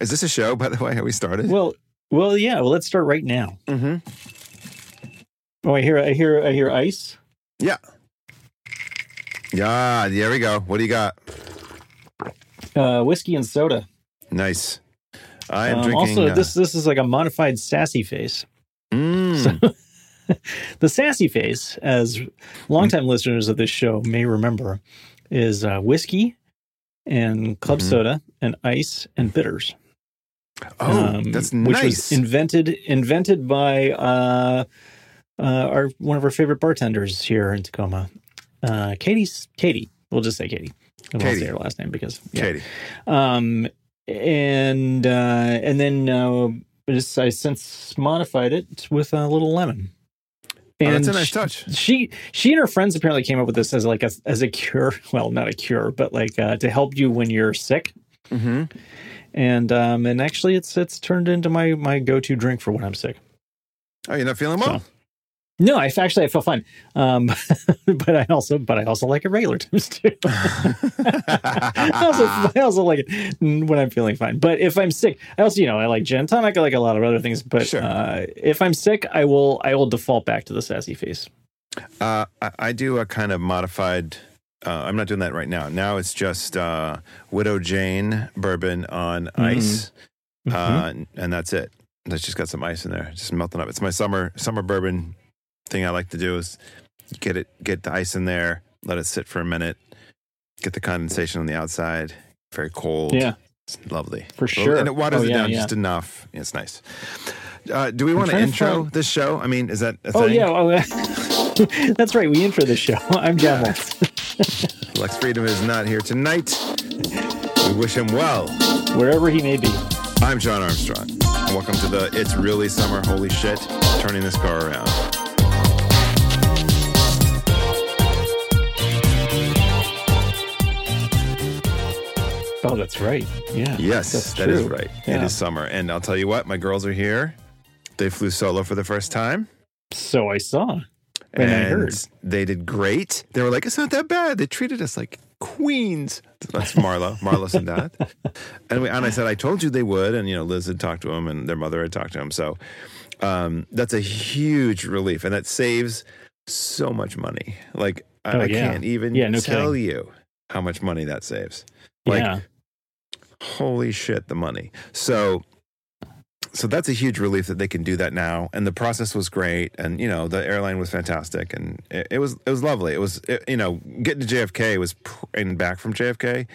Is this a show, by the way? How we started? Well, well, yeah. Well, let's start right now. mm-hmm. Oh, I hear, I hear, I hear ice. Yeah. Yeah, there we go. What do you got? Uh, whiskey and soda. Nice. I am Um, drinking. also, uh, this this is like a modified sassy face. mm, The sassy face, as longtime listeners of this show may remember, is uh, whiskey and club Mhm. soda and ice and bitters. Oh, um, that's which was invented invented by uh, uh, our one of our favorite bartenders here in Tacoma, uh, Katie's Katie. We'll just say Katie. I won't say her last name because yeah. Katie. Um, and uh, and then uh, just, I since modified it with a little lemon. Oh, that's a And nice she- touch. She she and her friends apparently came up with this as like a as a cure. Well, not a cure, but like uh, to help you when you're sick. Mm-hmm. And um and actually, it's it's turned into my my go to drink for when I'm sick. Oh, you're not feeling well? No, I actually I feel fine. Um, but I also but I also like it regular times too. I also I also like it when I'm feeling fine. But if I'm sick, I also you know I like gin tonic. I like a lot of other things. But Sure. uh, if I'm sick, I will I will default back to the sassy face. Uh, I, I do a kind of modified. Uh, I'm not doing that right now. Now it's just uh, Widow Jane bourbon on Mm-hmm. ice, Mhm. uh, and that's it. That's just got some ice in there, just melting up. It's my summer summer bourbon thing. I like to do is get it, get the ice in there, let it sit for a minute, get the condensation on the outside. Very cold. yeah, it's lovely for sure. and it waters Oh, it yeah, down yeah. just enough. It's nice. Uh, do we want to intro find- this show? I mean, is that a Oh thing? yeah, oh, that's right. We intro the show. I'm John. Lex Freedom is not here tonight. We wish him well. wherever he may be. I'm John Armstrong. And welcome to the It's Really Summer Holy Shit, turning this car around. Oh, that's right. Yeah. Yes, that's that is right. It Yeah. is summer. And I'll tell you what, my girls are here. They flew solo for the first time. So I saw. And I heard. they did great. They were like, it's not that bad. They treated us like queens. That's Marla. Marla said that. And, we, and I said, I told you they would. And, you know, Liz had talked to him and their mother had talked to him. So um, that's a huge relief. And that saves so much money. Like, I, Oh, I yeah. can't even Yeah, no tell kidding. you how much money that saves. Like, yeah. holy shit, the money. So, so that's a huge relief that they can do that now. And the process was great. And, you know, the airline was fantastic. And it, it was, it was lovely. It was, it, you know, getting to JFK was, pr- and back from JFK,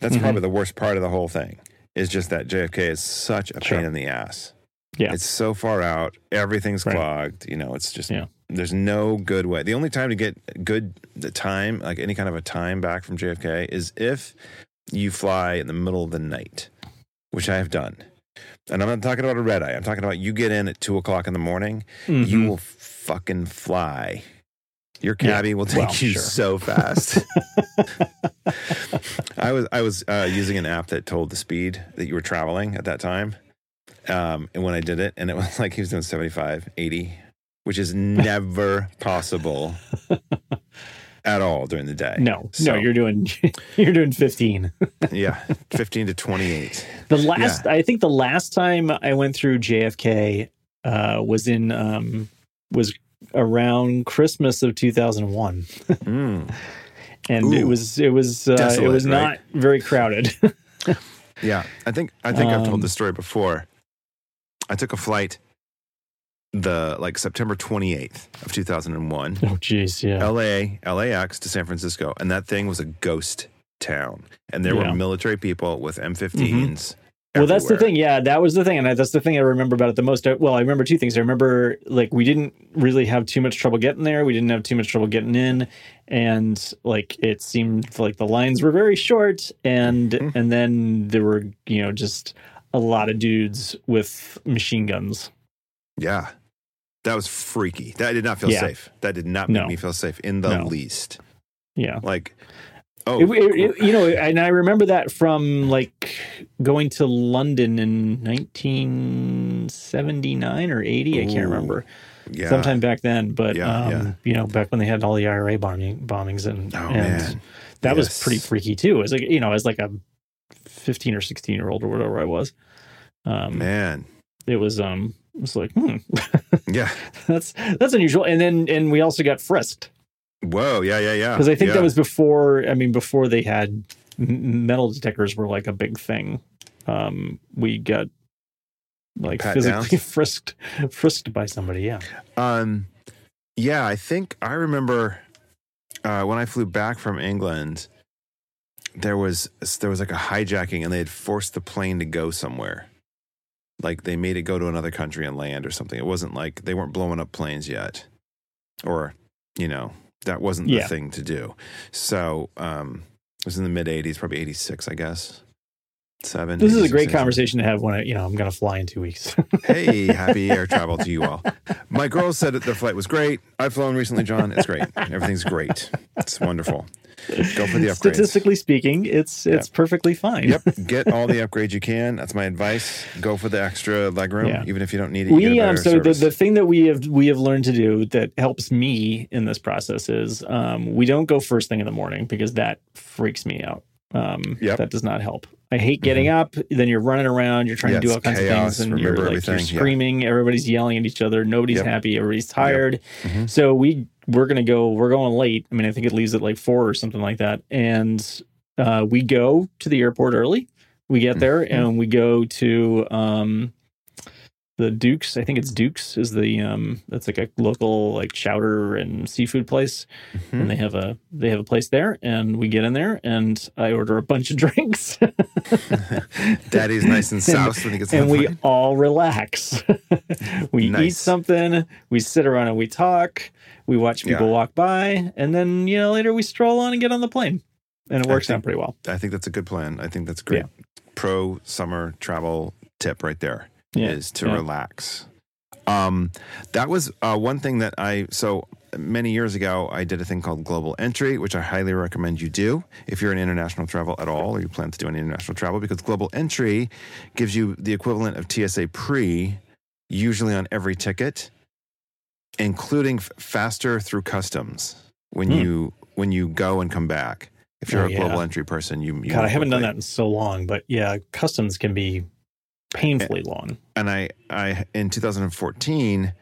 that's Mhm. probably the worst part of the whole thing is just that JFK is such a Sure. pain in the ass. Yeah. It's so far out. Everything's Right. clogged. You know, it's just, Yeah. there's no good way. The only time to get good the time, like any kind of a time back from JFK, is if you fly in the middle of the night, which I have done. And I'm not talking about a red eye. I'm talking about you get in at two o'clock in the morning, you Mhm. will fucking fly. Your Yeah. will take Well, you sure. so fast. I was I was uh, using an app that told the speed that you were traveling at that time. Um, and when I did it, and it was like he was doing 75, 80, which is never possible at all during the day. No, So- no, you're doing you're doing 15. Yeah, 15 to 28. The last, I think, the last time I went through JFK uh, was in um, was around Christmas of 2001, Mm. and it was it was uh, it Desolate, was not right? very crowded. Yeah, I think I think I've told Um, this story before. I took a flight the like September 28th of 2001, oh, jeez, yeah, LA, LAX to San Francisco, and that thing was a ghost town, and there Yeah. Mm-hmm. were military people with M15s. Well, that's the thing. Yeah, that was the thing, and I, that's the thing I remember about it the most. Well, I remember two things. I remember like we didn't really have too much trouble getting there. We didn't have too much trouble getting in, and like it seemed like the lines were very short, and Mhm. and then there were you know just a lot of dudes with machine guns. Yeah, that was freaky. That did not feel Yeah. safe. That did not make No. me feel safe in the No. least. Yeah. Like, oh, It, it- it- you know, and I remember that from like going to London in 1979 or 80. I can't remember. yeah. sometime back then. But Yeah, um, yeah. you know, back when they had all the IRA bombing bombings and, Oh and that was pretty freaky too. As like you know, as like a fifteen or sixteen year old or whatever I was. Um, Man. it was um, it was like, hmm, Yeah. that's that's unusual. And then and we also got frisked Whoa. Yeah. Yeah. Yeah. because I think yeah. that was before. I mean, before they had metal detectors were like a big thing. Um, we got like Pat physically downs? frisked frisked by somebody. Yeah. Um, yeah, I think I remember uh, when I flew back from England. There was there was like a hijacking, and they had forced the plane to go somewhere. Like they made it go to another country and land or something. It wasn't like they weren't blowing up planes yet, or you know that wasn't Yeah. the thing to do. So um, it was in the mid '80s, probably '86, I guess. Seven. This is a great conversation to have when I, you know, I'm going to fly in two weeks. Hey, happy air travel to you all. My girls said that their flight was great. I've flown recently, John. It's great. Everything's great. It's wonderful. Go for the upgrades. Statistically speaking, it's it's perfectly fine. Yep. Get all the upgrades you can. That's my advice. Go for the extra legroom, Yeah. even if you don't need it. We um so the, service. the thing that we have we have learned to do that helps me in this process is um we don't go first thing in the morning because that freaks me out. Um Yep. That does not help. I hate getting up, then you're running around, you're trying Yeah, to do all kinds chaos, of things and you're remember like you're everything, yeah. screaming, everybody's yelling at each other, nobody's Yep. happy, everybody's tired. Mhm. So we we're gonna go. We're going late. I mean, I think it leaves at like four or something like that. And uh, we go to the airport early. We get there Mhm. and we go to um, the Dukes. I think it's Dukes is the um, that's like a local like chowder and seafood place. Mhm. And they have a they have a place there. And we get in there and I order a bunch of drinks. Daddy's nice and soused when he gets and we plane. all relax. we eat something, we sit around and we talk, we watch people Yeah. walk by, and then you know later we stroll on and get on the plane, and it works think- out pretty well. I think that's a good plan. I think that's great. Pro summer travel tip right there. Yeah, is to yeah. relax. Um, that was uh, one thing that I so many years ago I did a thing called Global Entry, which I highly recommend you do if you're in international travel at all or you plan to do any international travel, because Global Entry gives you the equivalent of TSA Pre, usually on every ticket, including f- faster through customs when Hmm. you when you go and come back. If you're Oh, a yeah. Global Entry person, you, you God, I haven't done that in so long, but yeah, customs can be painfully long. and I, I in 2014,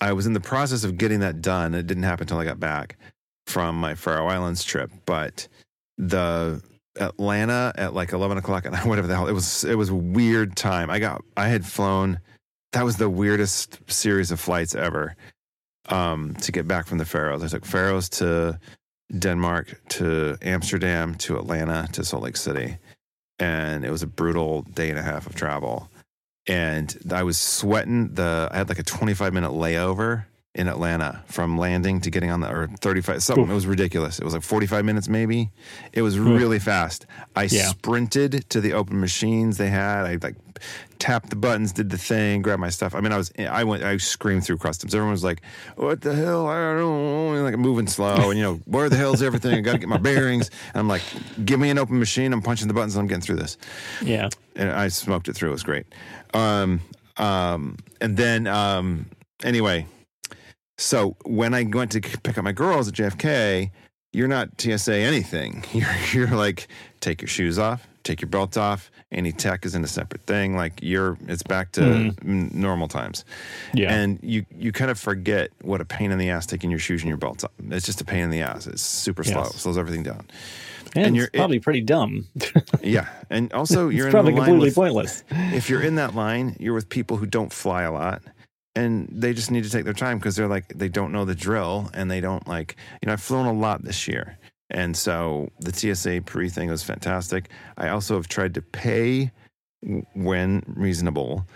I was in the process of getting that done. It didn't happen until I got back from my Faroe Islands trip. But the Atlanta at like 11 o'clock night, whatever the hell, it was. It was a weird time. I got, I had flown. That was the weirdest series of flights ever. Um, to get back from the Faroes, I took Faroes to Denmark to Amsterdam to Atlanta to Salt Lake City, and it was a brutal day and a half of travel and I was sweating. The I had like a 25 minute layover in Atlanta from landing to getting on the or 35 something. Oof. It was ridiculous. It was like 45 minutes maybe. It was Oof. really fast. I Yeah. sprinted to the open machines they had. I like tapped the buttons, did the thing, grabbed my stuff. I mean, I was I went I screamed through customs. Everyone was like, "What the hell? I don't know." And, like moving slow, and you know, where the hell's everything? I got to get my bearings. And I'm like, "Give me an open machine. I'm punching the buttons. and I'm getting through this." Yeah, and I smoked it through. It was great. Um, um, and then um, anyway, so when I went to pick up my girls at JFK, you're not TSA anything. You're you're like take your shoes off, take your belt off. Any tech is in a separate thing. Like you're, it's back to mm-hmm. n- normal times. yeah, And you you kind of forget what a pain in the ass taking your shoes and your belts off. It's just a pain in the ass. It's super slow. Yes. Slows everything down. and, and you're- it's probably pretty dumb. Yeah, and also you're probably completely with, pointless. if you're in that line, you're with people who don't fly a lot and they just need to take their time because they're like, they don't know the drill and they don't like, you know, I've flown a lot this year. And so the TSA pre thing was fantastic. I also have tried to pay when reasonable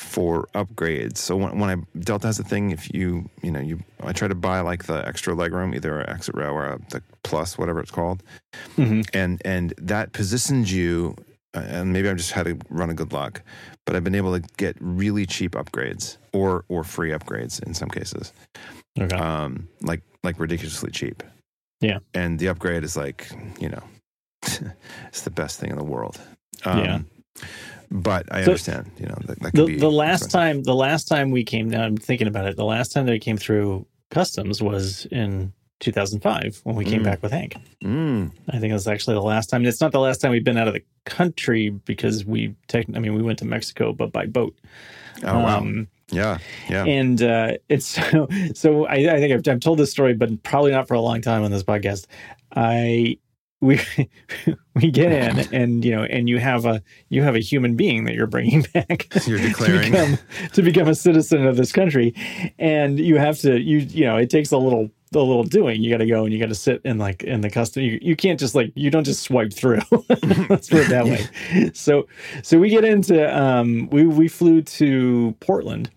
for upgrades. So when, when I Delta has a thing, if you you know you I try to buy like the extra legroom, either an exit row or a, the plus, whatever it's called Mhm. and and that positions you uh, and maybe i just had to run a good luck but i've been able to get really cheap upgrades or or free upgrades in some cases Okay. um like like ridiculously cheap Yeah. and the upgrade is like you know it's the best thing in the world um, Yeah. but i So- understand you know that, that could the be the last expensive. time the last time we came down I'm thinking about it the last time that they came through customs was in 2005 when we came Mm. back with Hank. Mm. I think it was actually the last time. It's not the last time we've been out of the country because we, tech, I mean, we went to Mexico, but by boat. Oh wow. Um, yeah. Yeah. and uh, it's so. So I, I think I've, I've told this story, but probably not for a long time on this podcast. I we we get in, and you know, and you have a you have a human being that you're bringing back. You're to become, to become a citizen of this country, and you have to you you know it takes a little a little doing. You got to go and you got to sit in like in the custom. You, you can't just like you don't just swipe through. Let's put it that way. So so we get into um we we flew to Portland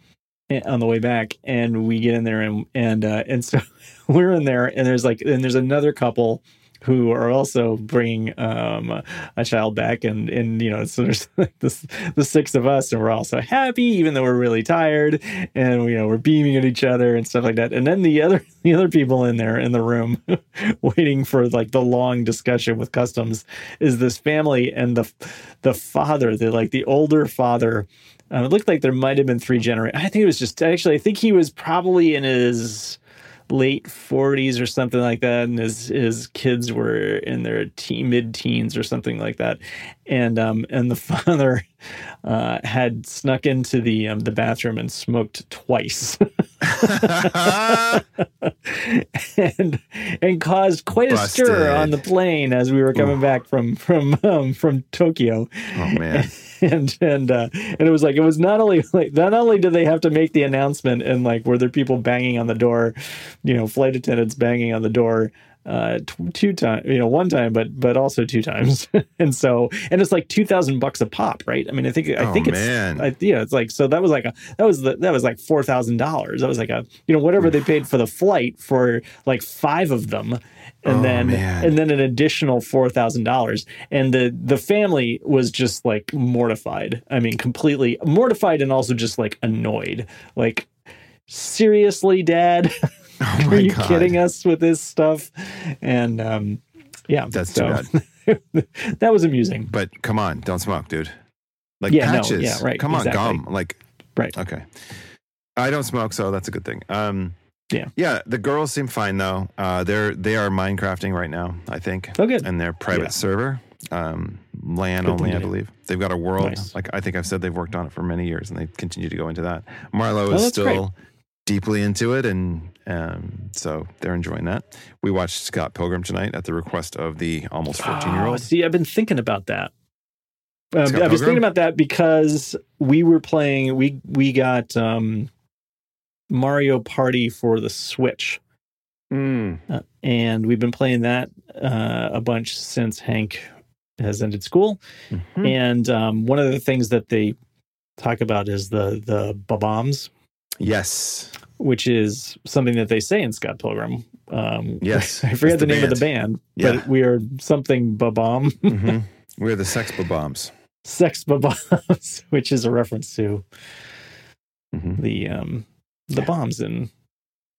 eh, on the way back and we get in there and and uh, and so we're in there and there's like and there's another couple who are also bringing um, a child back. And and you know so there's this the six of us and we're all so happy even though we're really tired. And you know we're beaming at each other and stuff like that. And then the other the other people in there in the room waiting for like the long discussion with customs is this family and the the father the like the older father. Um, it looked like there might have been three generations i think it was just actually i think he was probably in his late 40s or something like that and his his kids were in their teen, mid-teens or something like that. And um and the father uh had snuck into the um the bathroom and smoked twice. And and caused quite a stir on the plane as we were coming back from from um, from Tokyo. Oh man. and and uh, and it was like it was not only like not only did they have to make the announcement and like were there people banging on the door, you know, flight attendants banging on the door uh two times you know one time but but also two times and so and it's like 2000 bucks a pop right i mean i think i Oh, think it's man. I, yeah it's like so that was like a that was the, that was like four thousand dollars that was like a you know whatever they paid for the flight for like five of them and Oh, then man. and then an additional four thousand dollars. And the the family was just like mortified. I mean, completely mortified and also just like annoyed. Like, seriously, Dad, Oh are you God. kidding us with this stuff? And um, yeah, That's so too that was amusing. But come on, don't smoke, dude. Like Yeah, no, patches. yeah, right, Come on, gum. Like Right. Okay. I don't smoke, so that's a good thing. Um Yeah. Yeah, the girls seem fine though. Uh they're they are Minecrafting right now, I think. Oh, good. And their private Yeah. server. Um LAN only, I believe. They've got a world. Nice. Like I think I've said they've worked on it for many years and they continue to go into that. Marlo Oh, is still great. Deeply into it and um, so they're enjoying that. We watched Scott Pilgrim tonight at the request of the almost 14 year Oh, old. see, I've been thinking about that. Um, I was Pilgrim? thinking about that because we were playing. We we got um, Mario Party for the Switch, Mm. uh, and we've been playing that uh, a bunch since Hank has ended school. Mhm. And um, one of the things that they talk about is the the bombs, Yes. which is something that they say in Scott Pilgrim. Um, Yes. I forget the, the name of the band. Yeah. but we are something babam. hmm We're the sex bombs. sex bombs, which is a reference to hmm the um the bombs in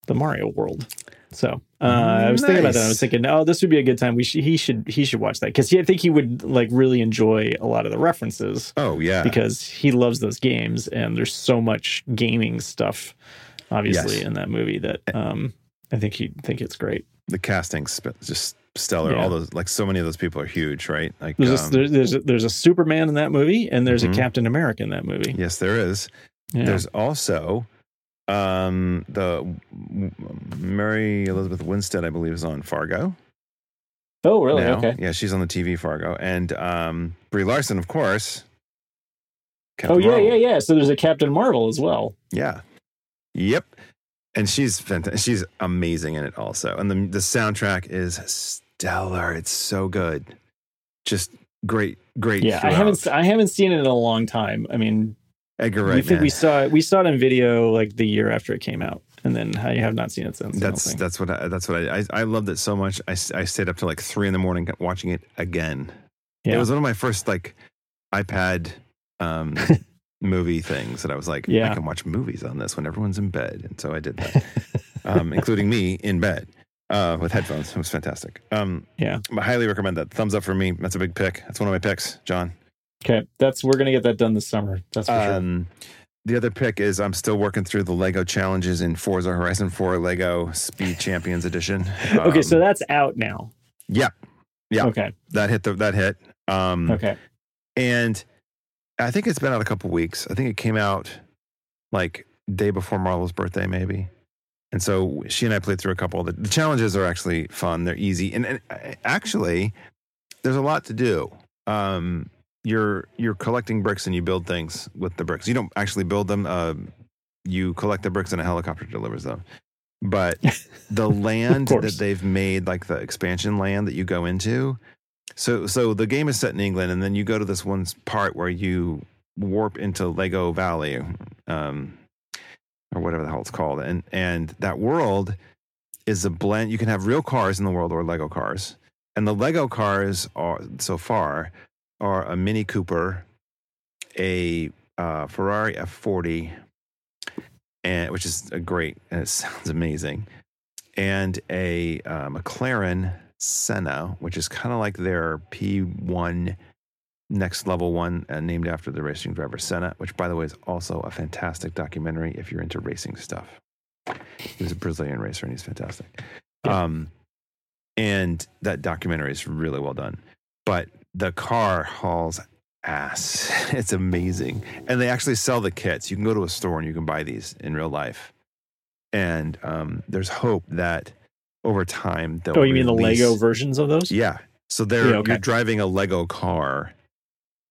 the Mario world. So uh, I was thinking about that. I was thinking, oh, this would be a good time. We should he should he should watch that because I think he would like really enjoy a lot of the references Oh yeah. because he loves those games and there's so much gaming stuff, obviously Yes. in that movie that um I think he'd think it's great. the casting's sp- just stellar. Yeah. All those like so many of those people are huge, right? Like There's um, a, there's there's a, there's a Superman in that movie and there's Mhm. a Captain America in that movie. yes, there is. Yeah. There's also um the Mary Elizabeth Winstead, I believe, is on Fargo. oh, really? now. Okay. Yeah, she's on the TV Fargo, and um Brie Larson, of course. Oh yeah, Marvel. yeah, yeah. So there's a Captain Marvel as well. Yeah. Yep. And she's fantastic. She's amazing in it also. And the the soundtrack is stellar. It's so good. Just great, great. Yeah, I haven't I haven't seen it in a long time. I mean, Edgar Wright. think man. we saw it we saw it in video like the year after it came out, and then I have not seen it since. That's that's what I, that's what I, I I loved it so much. I I stayed up till like three in the morning watching it again. It was one of my first like iPad um, movie things that I was like, Yeah. I can watch movies on this when everyone's in bed, and so I did that, um, including me in bed uh, with headphones. It was fantastic. Um, Yeah. I highly recommend that. Thumbs up for me. That's a big pick. That's one of my picks, John. Okay, that's we're gonna get that done this summer. That's for sure. Um, the other pick is I'm still working through the Lego challenges in Forza Horizon 4 Lego Speed Champions Edition. okay, Um, so that's out now. yeah, Yeah. Okay. that hit the that hit. Um, Okay. and I think it's been out a couple weeks. I think it came out like day before Marlo's birthday, maybe. And so she and I played through a couple of the, the challenges are actually fun. They're easy, and, and uh, actually, there's a lot to do. Um, you're you're collecting bricks and you build things with the bricks. You don't actually build them. Uh, you collect the bricks and a helicopter delivers them. But the land that they've made, like the expansion land that you go into, so so the game is set in England, and then you go to this one part where you warp into Lego Valley, um, or whatever the hell it's called, and and that world is a blend. You can have real cars in the world or Lego cars, and the Lego cars are so far are a Mini Cooper, a uh, Ferrari F40, and which is a great and it sounds amazing, and a uh, McLaren Senna, which is kind of like their P1 next level one, uh, named after the racing driver Senna, which by the way is also a fantastic documentary if you're into racing stuff. He was a Brazilian racer and he's fantastic. Yeah. Um, and that documentary is really well done. But the car hauls ass. It's amazing. And they actually sell the kits. You can go to a store and you can buy these in real life. And um, there's hope that over time they'll Oh, you mean the Lego versions of those? yeah. So they're Yeah, okay. you're driving a Lego car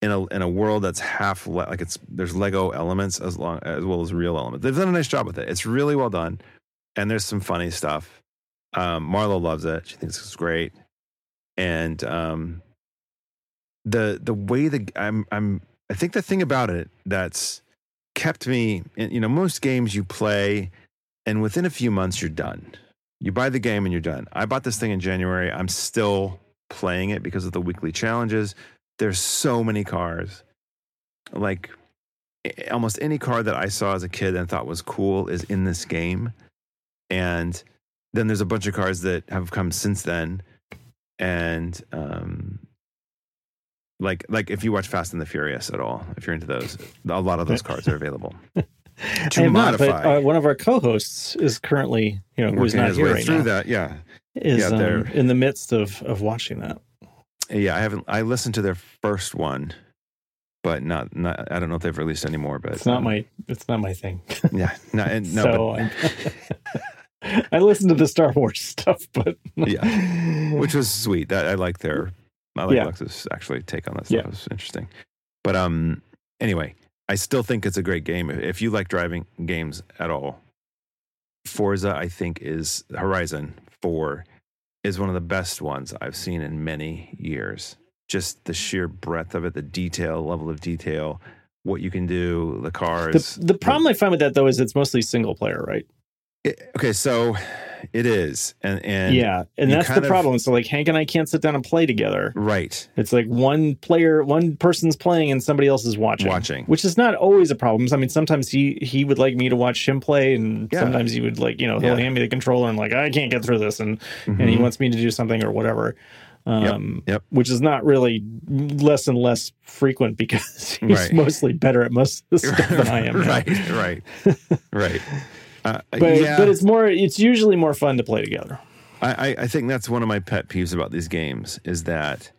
in a in a world that's half le- like it's there's Lego elements as long as well as real elements. They've done a nice job with it. It's really well done, and there's some funny stuff. Um, Marlo loves it. She thinks it's great, and um, the the way the I'm I'm I think the thing about it that's kept me you know most games you play and within a few months you're done. You buy the game and you're done. I bought this thing in january. I'm still playing it because of the weekly challenges. There's so many cars. Like almost any car that i saw as a kid and thought was cool is in this game. And then there's a bunch of cars that have come since then. And um like like if you watch fast and the furious at all if you're into those a lot of those cards are available to have not, but modify uh, one of our co-hosts is currently, you know, who's working not his here way right through now, that yeah is Yeah, um, in the midst of of watching that. Yeah, I haven't. I listened to their first one, but not. not I don't know if they've released any more. But It's not um, my it's not my thing. Yeah, no, and, no. so I, I listen to the Star Wars stuff, but Yeah. which was sweet. That I like their. I like Yeah. Actually take on that stuff. Yeah. It was interesting. But um, anyway, I still think it's a great game. If you like driving games at all, Forza I think is Horizon Four is one of the best ones I've seen in many years. Just the sheer breadth of it, the detail, level of detail, what you can do, the cars. the the problem I find with that though is it's mostly single player, right? It- okay, so it is, and and yeah, and that's the of- problem. So like Hank and I can't sit down and play together. right, It's like one player, one person's playing and somebody else is watching. Watching. which is not always a problem. I mean, sometimes he he would like me to watch him play, and Yeah. sometimes he would like you know he'll Yeah. hand me the controller and like I can't get through this, and and he Mhm. wants me to do something or whatever. Um, yep. Which is not really less and less frequent because he's Right. mostly better at most of the stuff than I am. right, right, right. Uh, But yeah, but it's more. It's usually more fun to play together. I, I, I think that's one of my pet peeves about these games is that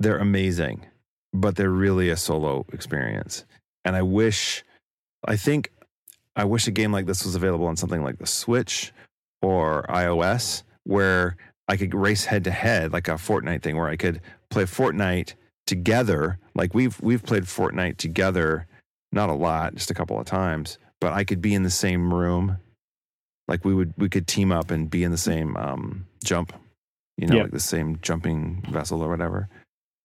they're amazing, but they're really a solo experience. And I wish, I think, I wish a game like this was available on something like the Switch or iOS, where I could race head to head, like a Fortnite thing, where I could play Fortnite together. Like we've we've played Fortnite together, not a lot, just a couple of times, but I could be in the same room. Like we would we could team up and be in the same um jump you know Yeah. like the same jumping vessel or whatever.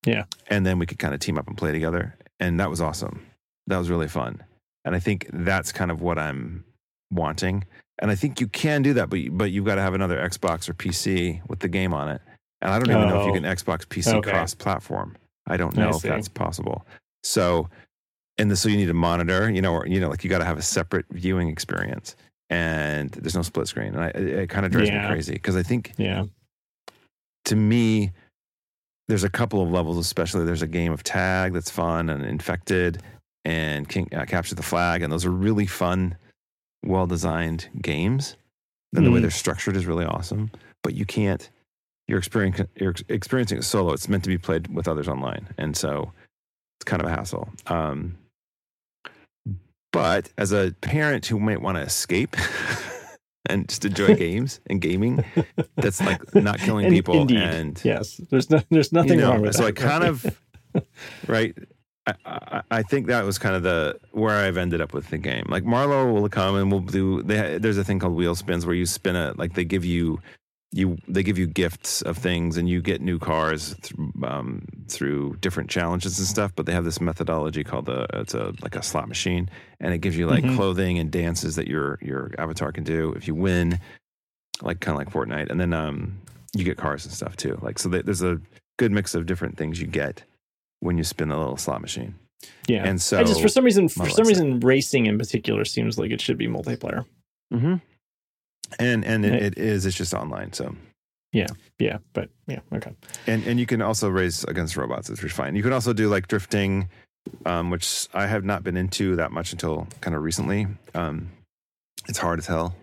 Yeah. and then we could kind of team up and play together. And that was awesome. That was really fun. And i think that's kind of what i'm wanting. And i think you can do that but but you've got to have another xbox or pc with the game on it. And i don't even know if you Oh. can xbox pc Okay. cross platform i don't I know if that's possible. So and the, so you need a monitor you know or you know like you got to have a separate viewing experience and there's no split screen and I, it, it kind of drives Yeah. me crazy because i think Yeah. to me there's a couple of levels especially there's a game of tag that's fun and infected and King, uh, Capture the Flag, and those are really fun, well designed games. And the way Mm. they're structured is really awesome. But you can't. You're experiencing you're experiencing it solo. It's meant to be played with others online, and so it's kind of a hassle. Um, but as a parent who might want to escape and just enjoy games and gaming, that's like not killing In- people. indeed. And Yes, there's no, there's nothing you know, wrong with so that. So I kind of right. I, I, I think that was kind of the where I've ended up with the game. Like Marlo will come and we'll do. They, there's a thing called wheel spins where you spin it. Like they give you you they give you gifts of things and you get new cars through, um, through different challenges and stuff. But they have this methodology called the it's a like a slot machine and it gives you like Mhm. clothing and dances that your your avatar can do if you win. Like kind of like Fortnite, and then um, you get cars and stuff too. Like so, they, there's a good mix of different things you get when you spin the little slot machine. yeah. And so, I just for some reason, for some reason, racing in particular seems like it should be multiplayer. Mhm. and and it, it is. It's just online. So Yeah, yeah, but yeah, okay. and and you can also race against robots, which is fine. You can also do like drifting, um, which I have not been into that much until kind of recently. Um, it's hard as hell.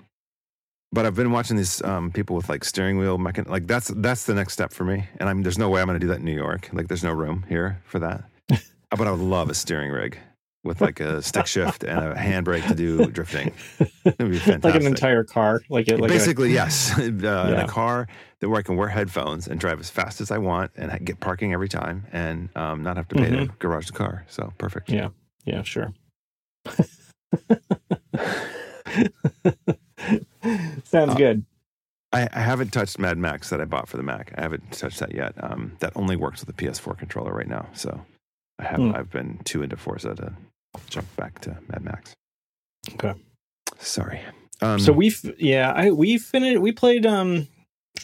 But I've been watching these um, people with like steering wheel mechan like that's that's the next step for me. And I'm there's no way I'm going to do that in New York. Like there's no room here for that. But I would love a steering rig with like a stick shift and a handbrake to do drifting. It'd be fantastic. Like an entire car, like a, like a- Basically, yes. Uh, In a car that where I can wear headphones and drive as fast as I want and get parking every time and um, not have to pay to garage the car. So perfect. Yeah. yeah, sure. Sounds Uh, good. I, I haven't touched Mad Max that I bought for the Mac. I haven't touched that yet. Um, that only works with the PS4 controller right now. So I have Hmm. I've been too into Forza to jump back to Mad Max. Okay. Sorry. Um, so we've yeah, I we finished. We played. Um,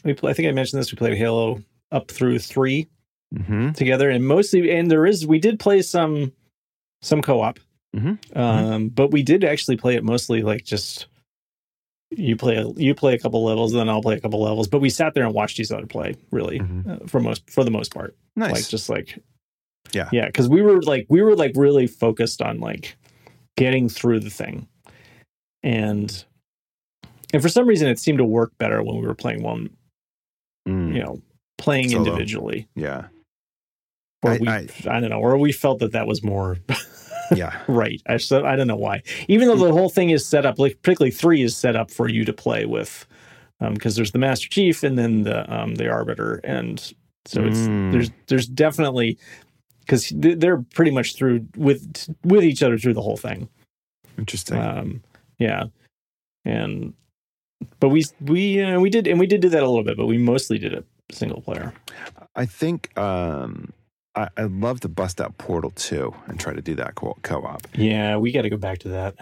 we play, I think I mentioned this. We played Halo up through three mhm. together, and mostly. And there is we did play some some co op. Mhm. Um, but we did actually play it mostly like just you play a, you play a couple levels, and then I'll play a couple levels. But we sat there and watched each other play really Mhm. uh, for most for the most part. nice. like just like Yeah. yeah because we were like we were like really focused on like getting through the thing and and for some reason it seemed to work better when we were playing one Mm, you know playing Solo. individually yeah. or I- we I- I, don't know or we felt that that was more Yeah. right I, so I don't know why even though the whole thing is set up like particularly three is set up for you to play with because there's the master chief and then the um the arbiter and so it's Mm. there's there's definitely because they're pretty much through with with each other through the whole thing. Interesting. Um, yeah, and but we we uh, we did and we did do that a little bit, but we mostly did it single player. I think um, I, I'd love to bust out Portal 2 and try to do that co- co-op. Yeah, we got to go back to that.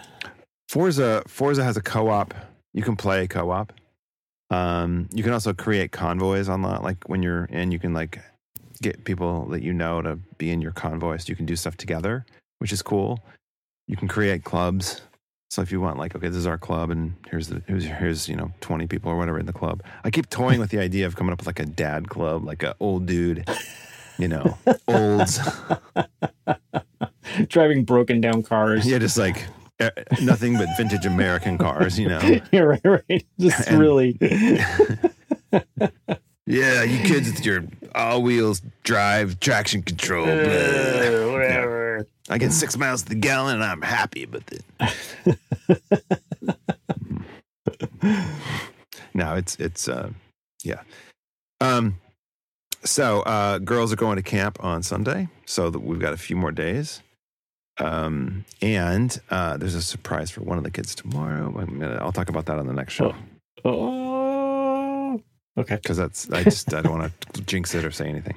Forza Forza has a co-op. You can play co-op. Um, you can also create convoys online. Like when you're in, you can like get people that you know to be in your convoy, so you can do stuff together, which is cool. You can create clubs. So if you want, like, okay, this is our club, and here's the here's, here's you know twenty people or whatever in the club. I keep toying with the idea of coming up with like a dad club, like a old dude, you know, olds. Driving broken down cars. Yeah, just like eh, nothing but vintage American cars, you know. yeah, right, right. Just And- really. Yeah, you kids with your all wheels drive, traction control. Uh, whatever. I get six miles to the gallon and I'm happy, but the... no, it's it's uh yeah. Um so uh girls are going to camp on Sunday, so that we've got a few more days. Um and uh there's a surprise for one of the kids tomorrow. I'm gonna, I'll talk about that on the next show Oh, okay. because that's I just I don't want to jinx it or say anything.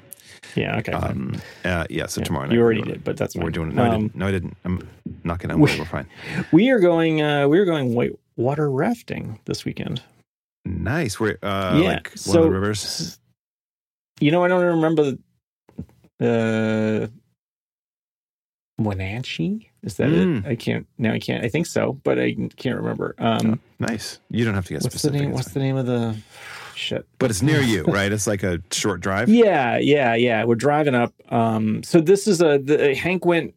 Yeah, okay. Um, uh, yeah, so Yeah, tomorrow night you already did, but that's We're doing it. No, I Um, didn't. No, I didn't. I'm knocking on We- wood. We're fine. We are going. uh We are going white water rafting this weekend. Nice. We're uh, Yeah, like one so- of the rivers. You know, I don't remember the uh, Wenatchee. Is that Mm. it? I can't. No, I can't. I think so, but I can't remember. Um, Nice. You don't have to get what's the specific. name? What's fine. the name of the shit? But it's near you, right? It's like a short drive. Yeah, yeah, yeah. We're driving up. Um, so this is a the Hank went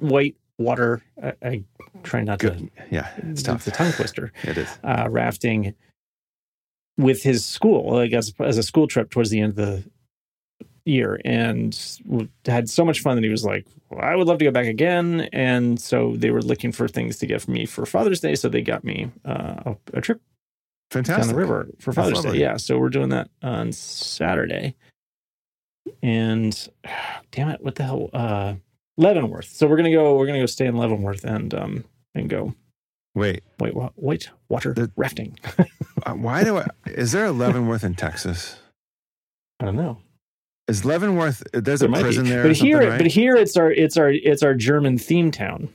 white water. I, I try not to. Yeah, it's It's, tough. a tongue twister. It is. Uh, rafting with his school, like as, as a school trip towards the end of the year, and had so much fun that he was like, well, "I would love to go back again." And so they were looking for things to get for me for Father's Day, so they got me uh, a, a trip Fantastic. down the river for Father's Day. Yeah, so we're doing that on Saturday. And damn it, what the hell? Uh Leavenworth. So we're gonna go. We're gonna go stay in Leavenworth and um and go Wait, wait wa- wait water The- rafting. uh, why do I? Is there a Leavenworth in Texas? I don't know. Is Leavenworth? There's There a might be. prison there. or but here, right? but here it's our it's our it's our German theme town.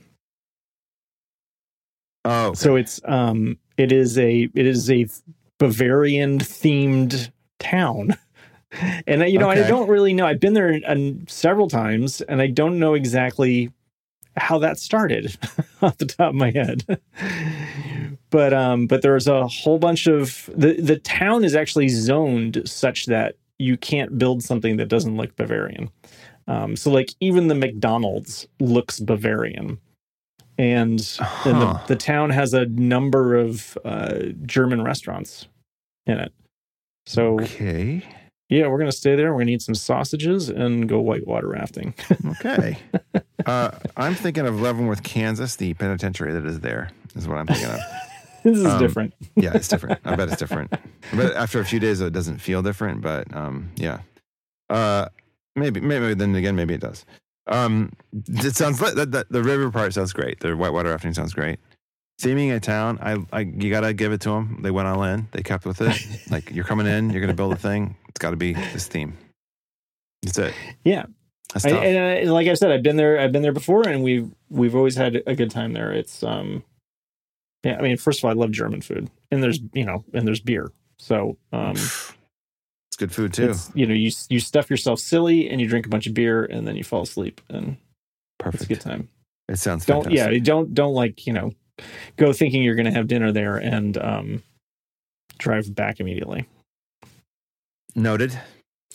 oh, So it's um it is a it is a Bavarian themed town. And I- you know, I don't really know. I've been there um, several times, and I don't know exactly how that started off the top of my head. but um, but there's a whole bunch of the the town is actually zoned such that you can't build something that doesn't look Bavarian. Um, so like even the McDonald's looks Bavarian. And, and the, the town has a number of uh, German restaurants in it. So okay, yeah, we're gonna stay there. We're gonna eat some sausages and go whitewater rafting. okay. uh, I'm thinking of Leavenworth, Kansas. The penitentiary that is there is what I'm thinking of. this is Um, different. Yeah, it's different. I bet it's different. But after a few days, it doesn't feel different. But um, yeah, uh, maybe, maybe then again, maybe it does. Um, it sounds like that, that, the river part sounds great. The whitewater rafting sounds great. Theming a town, I, I, you gotta give it to them. They went all in. They kept with it. like you're coming in, you're gonna build a thing. It's got to be this theme. That's it. Yeah. That's I, tough. and I, like I said, I've been there. I've been there before, and we've we've always had a good time there. It's um, yeah. I mean, first of all, I love German food, and there's you know, and there's beer. So um, good food too. you know, you you stuff yourself silly, and you drink a bunch of beer, and then you fall asleep, and it's a Perfect. good time. It sounds Don't fantastic. yeah, don't don't like you know, go thinking you're going to have dinner there and um, drive back immediately. Noted.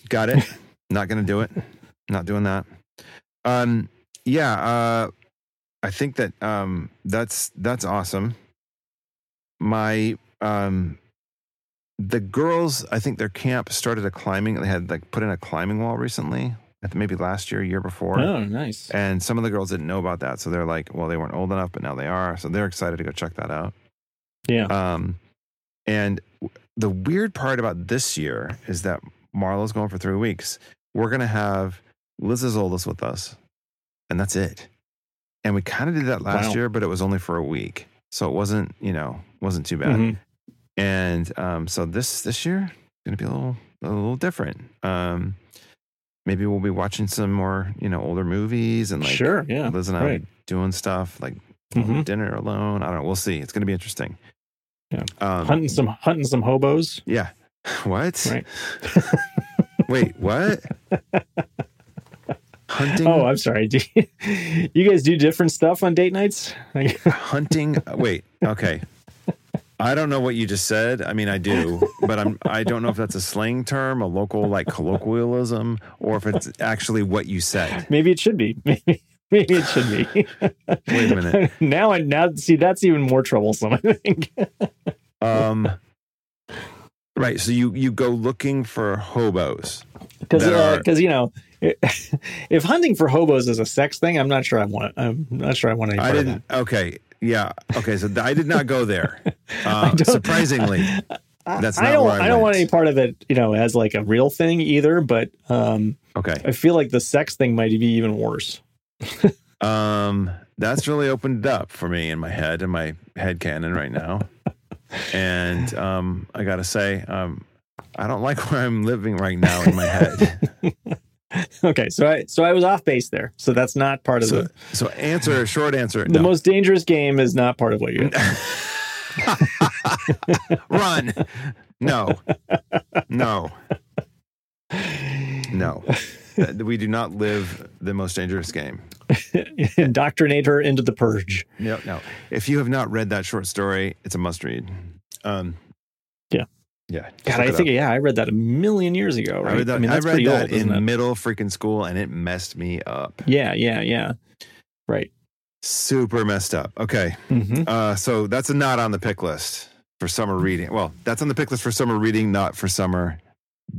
Got it. Not gonna do it. Not doing that. Um yeah, uh I think that um that's that's awesome. My um the girls, I think their camp started a climbing they had like put in a climbing wall recently. Maybe last year, year before. Oh, nice. And some of the girls didn't know about that. So they're like, well, they weren't old enough, but now they are. So they're excited to go check that out. Yeah. Um, and the weird part about this year is that Marlo's going for three weeks. We're going to have Liz's oldest with us, and that's it. And we kind of did that last Wow. year, but it was only for a week. So it wasn't, you know, wasn't too bad. Mhm. And um, so this this year going to be a little a little different. Um, maybe we'll be watching some more, you know, older movies and like sure. Yeah. Liz and I right. doing stuff like Mhm. dinner alone. I don't know. We'll see. It's going to be interesting. Yeah. Um, hunting some hunting some hobos. yeah. What? Right. Wait, what? Hunting? Oh, I'm sorry. You, you guys do different stuff on date nights? Hunting. Wait, okay. I don't know what you just said. I mean, I do, but I'm. I don't know if that's a slang term, a local like colloquialism, or if it's actually what you said. maybe it should be. Maybe, maybe it should be. Wait a minute. now I now see that's even more troublesome. I think. Um. Right. So you you go looking for hobos. Because That are- because you know, if hunting for hobos is a sex thing, I'm not sure I want. I'm not sure I want any I didn't. Okay. Yeah. Okay. So I did not go there. Uh, surprisingly. I- That's I not don't. I I don't want any part of it. You know, as like a real thing either. But um, okay. I feel like the sex thing might be even worse. Um, that's really opened up for me in my head and my head canon right now. And um, I got to say, um, I don't like where I'm living right now in my head. okay, so I so I was off base there. So that's not part of So, the so answer, short answer, the no. most dangerous game is not part of what you're. Run. No. No. No. We do not live the most dangerous game. Indoctrinate her into the purge. No, no. If you have not read that short story, it's a must read. Um, Yeah. God, I think up. yeah, I read that a million years ago. Right? I read that, mean, I that's read pretty that old, in it? middle freaking school and it messed me up. Yeah, yeah, yeah. Right. Super messed up. Okay. Mhm. Uh, so that's a not on the pick list for summer reading. Well, that's on the pick list for summer reading, not for summer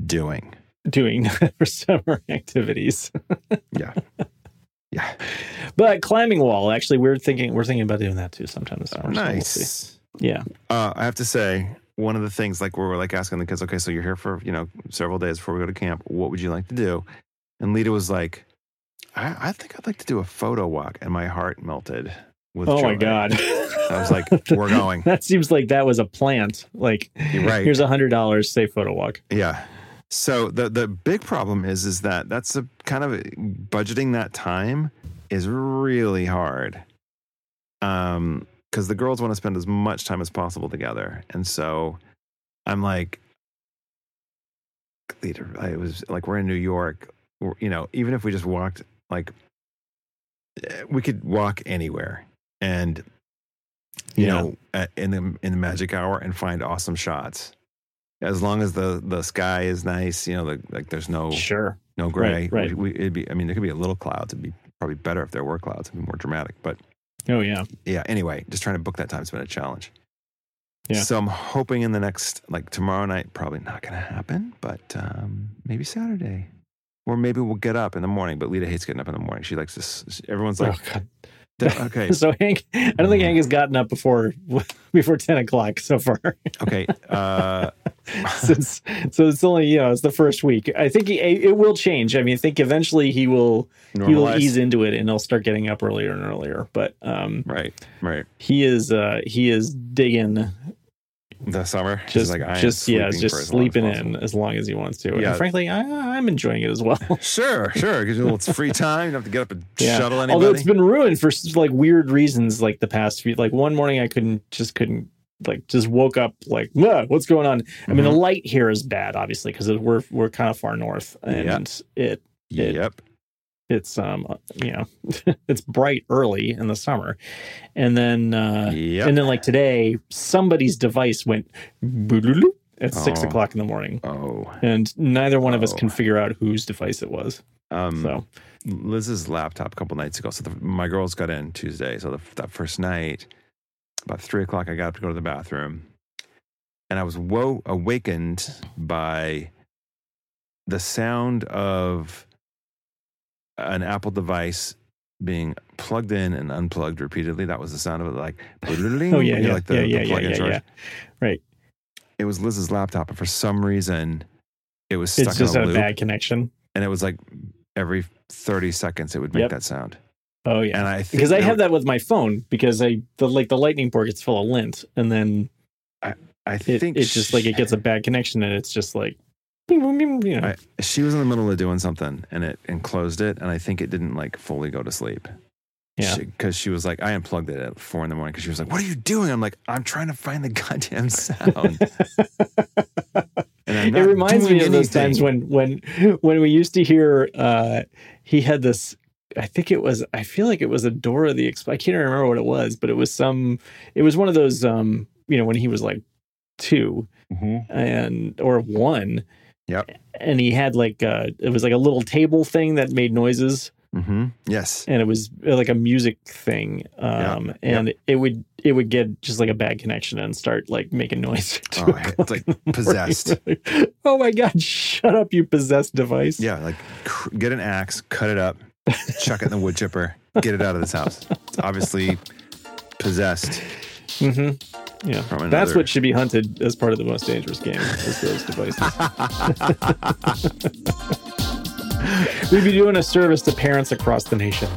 doing. Doing for summer activities. Yeah. Yeah. But climbing wall, actually, we're thinking we're thinking about doing that too sometimes. this summer. so we'll nice. Yeah. Uh, I have to say, one of the things like where we're like asking the kids, okay, so you're here for you know several days before we go to camp. What would you like to do? And Lita was like, I, I think I'd like to do a photo walk, and my heart melted. With Oh my god. I was like, we're going. that seems like that was a plant. Like You're right. here's a hundred dollars, say photo walk. Yeah. So the the big problem is is that that's a kind of budgeting that time is really hard. Um because the girls want to spend as much time as possible together. And so I'm like Lita it was like we're in New York, or, you know, even if we just walked like eh, we could walk anywhere and you Yeah. know at, in the in the magic hour and find awesome shots as long as the the sky is nice you know like, like there's no Sure. no gray Right, right. We, we, it'd be i mean there could be a little clouds it'd be probably better if there were clouds it'd be more dramatic but Oh yeah. yeah anyway just trying to book that time's been a challenge Yeah. so i'm hoping in the next like tomorrow night probably not gonna happen but um maybe saturday or maybe we'll get up in the morning but lita hates getting up in the morning she likes this everyone's like oh, God. okay So Hank, I don't think Hank has gotten up before before ten o'clock so far. okay uh Since so it's only you know it's the first week. I think he, it will change. I mean, I think eventually he will he will ease into it and he'll start getting up earlier and earlier. But um, right right he is uh he is digging the summer just like I just yeah just for as as sleeping in as long as he wants to. Yeah. And frankly, I, I'm enjoying it as well. Sure, sure. Because it's free time. You don't have to get up and Yeah. shuttle anybody. Although it's been ruined for like weird reasons, like the past few. Like one morning, I couldn't just couldn't like just woke up like "Ah, what's going on. I mean, the Mhm. light here is bad, obviously, because we're we're kind of far north, and it it- yep. It's um you know it's bright early in the summer, and then uh, Yep. and then like today, somebody's device went at six Oh. o'clock in the morning. oh. And neither one of us Oh. can figure out whose device it was. Um, So Liz's laptop a couple nights ago. So the, my girls got in Tuesday. So the, that first night, about three o'clock, I got up to go to the bathroom, and I was wo- awakened by the sound of an Apple device being plugged in and unplugged repeatedly. That was the sound of it, like oh yeah, yeah, like the, yeah, the yeah, yeah, plug-in yeah, charge. yeah. Right. It was Liz's laptop, and for some reason, it was stuck It's just in a a bad connection. and it was like every thirty seconds it would make Yep. that sound. Oh yeah. And I think because I have that with my phone because I the like the lightning port gets full of lint and then I it, think it's just like it gets a bad connection and it's just like you know I, she was in the middle of doing something and it enclosed it, and I think it didn't like fully go to sleep. Yeah. Because she, was like, I unplugged it at four in the morning because she was like, What are you doing? I'm like, I'm trying to find the goddamn sound. it reminds me of those times when when when we used to hear uh he had this I think it was I feel like it was a Dora the Exp- I can't remember what it was but it was some it was one of those um you know when he was like 2 Mhm. and or 1 Yep. and he had like uh it was like a little table thing that made noises Mhm. Yes. and it was uh, like a music thing um and it would it would get just like a bad connection and start like making noise Oh, it's like possessed. oh my god shut up you possessed device Yeah, like cr- get an axe, cut it up, chuck it in the wood chipper, get it out of this house. It's obviously possessed. hmm yeah. From that's what should be hunted as part of the most dangerous game is those devices. We'd be doing a service to parents across the nation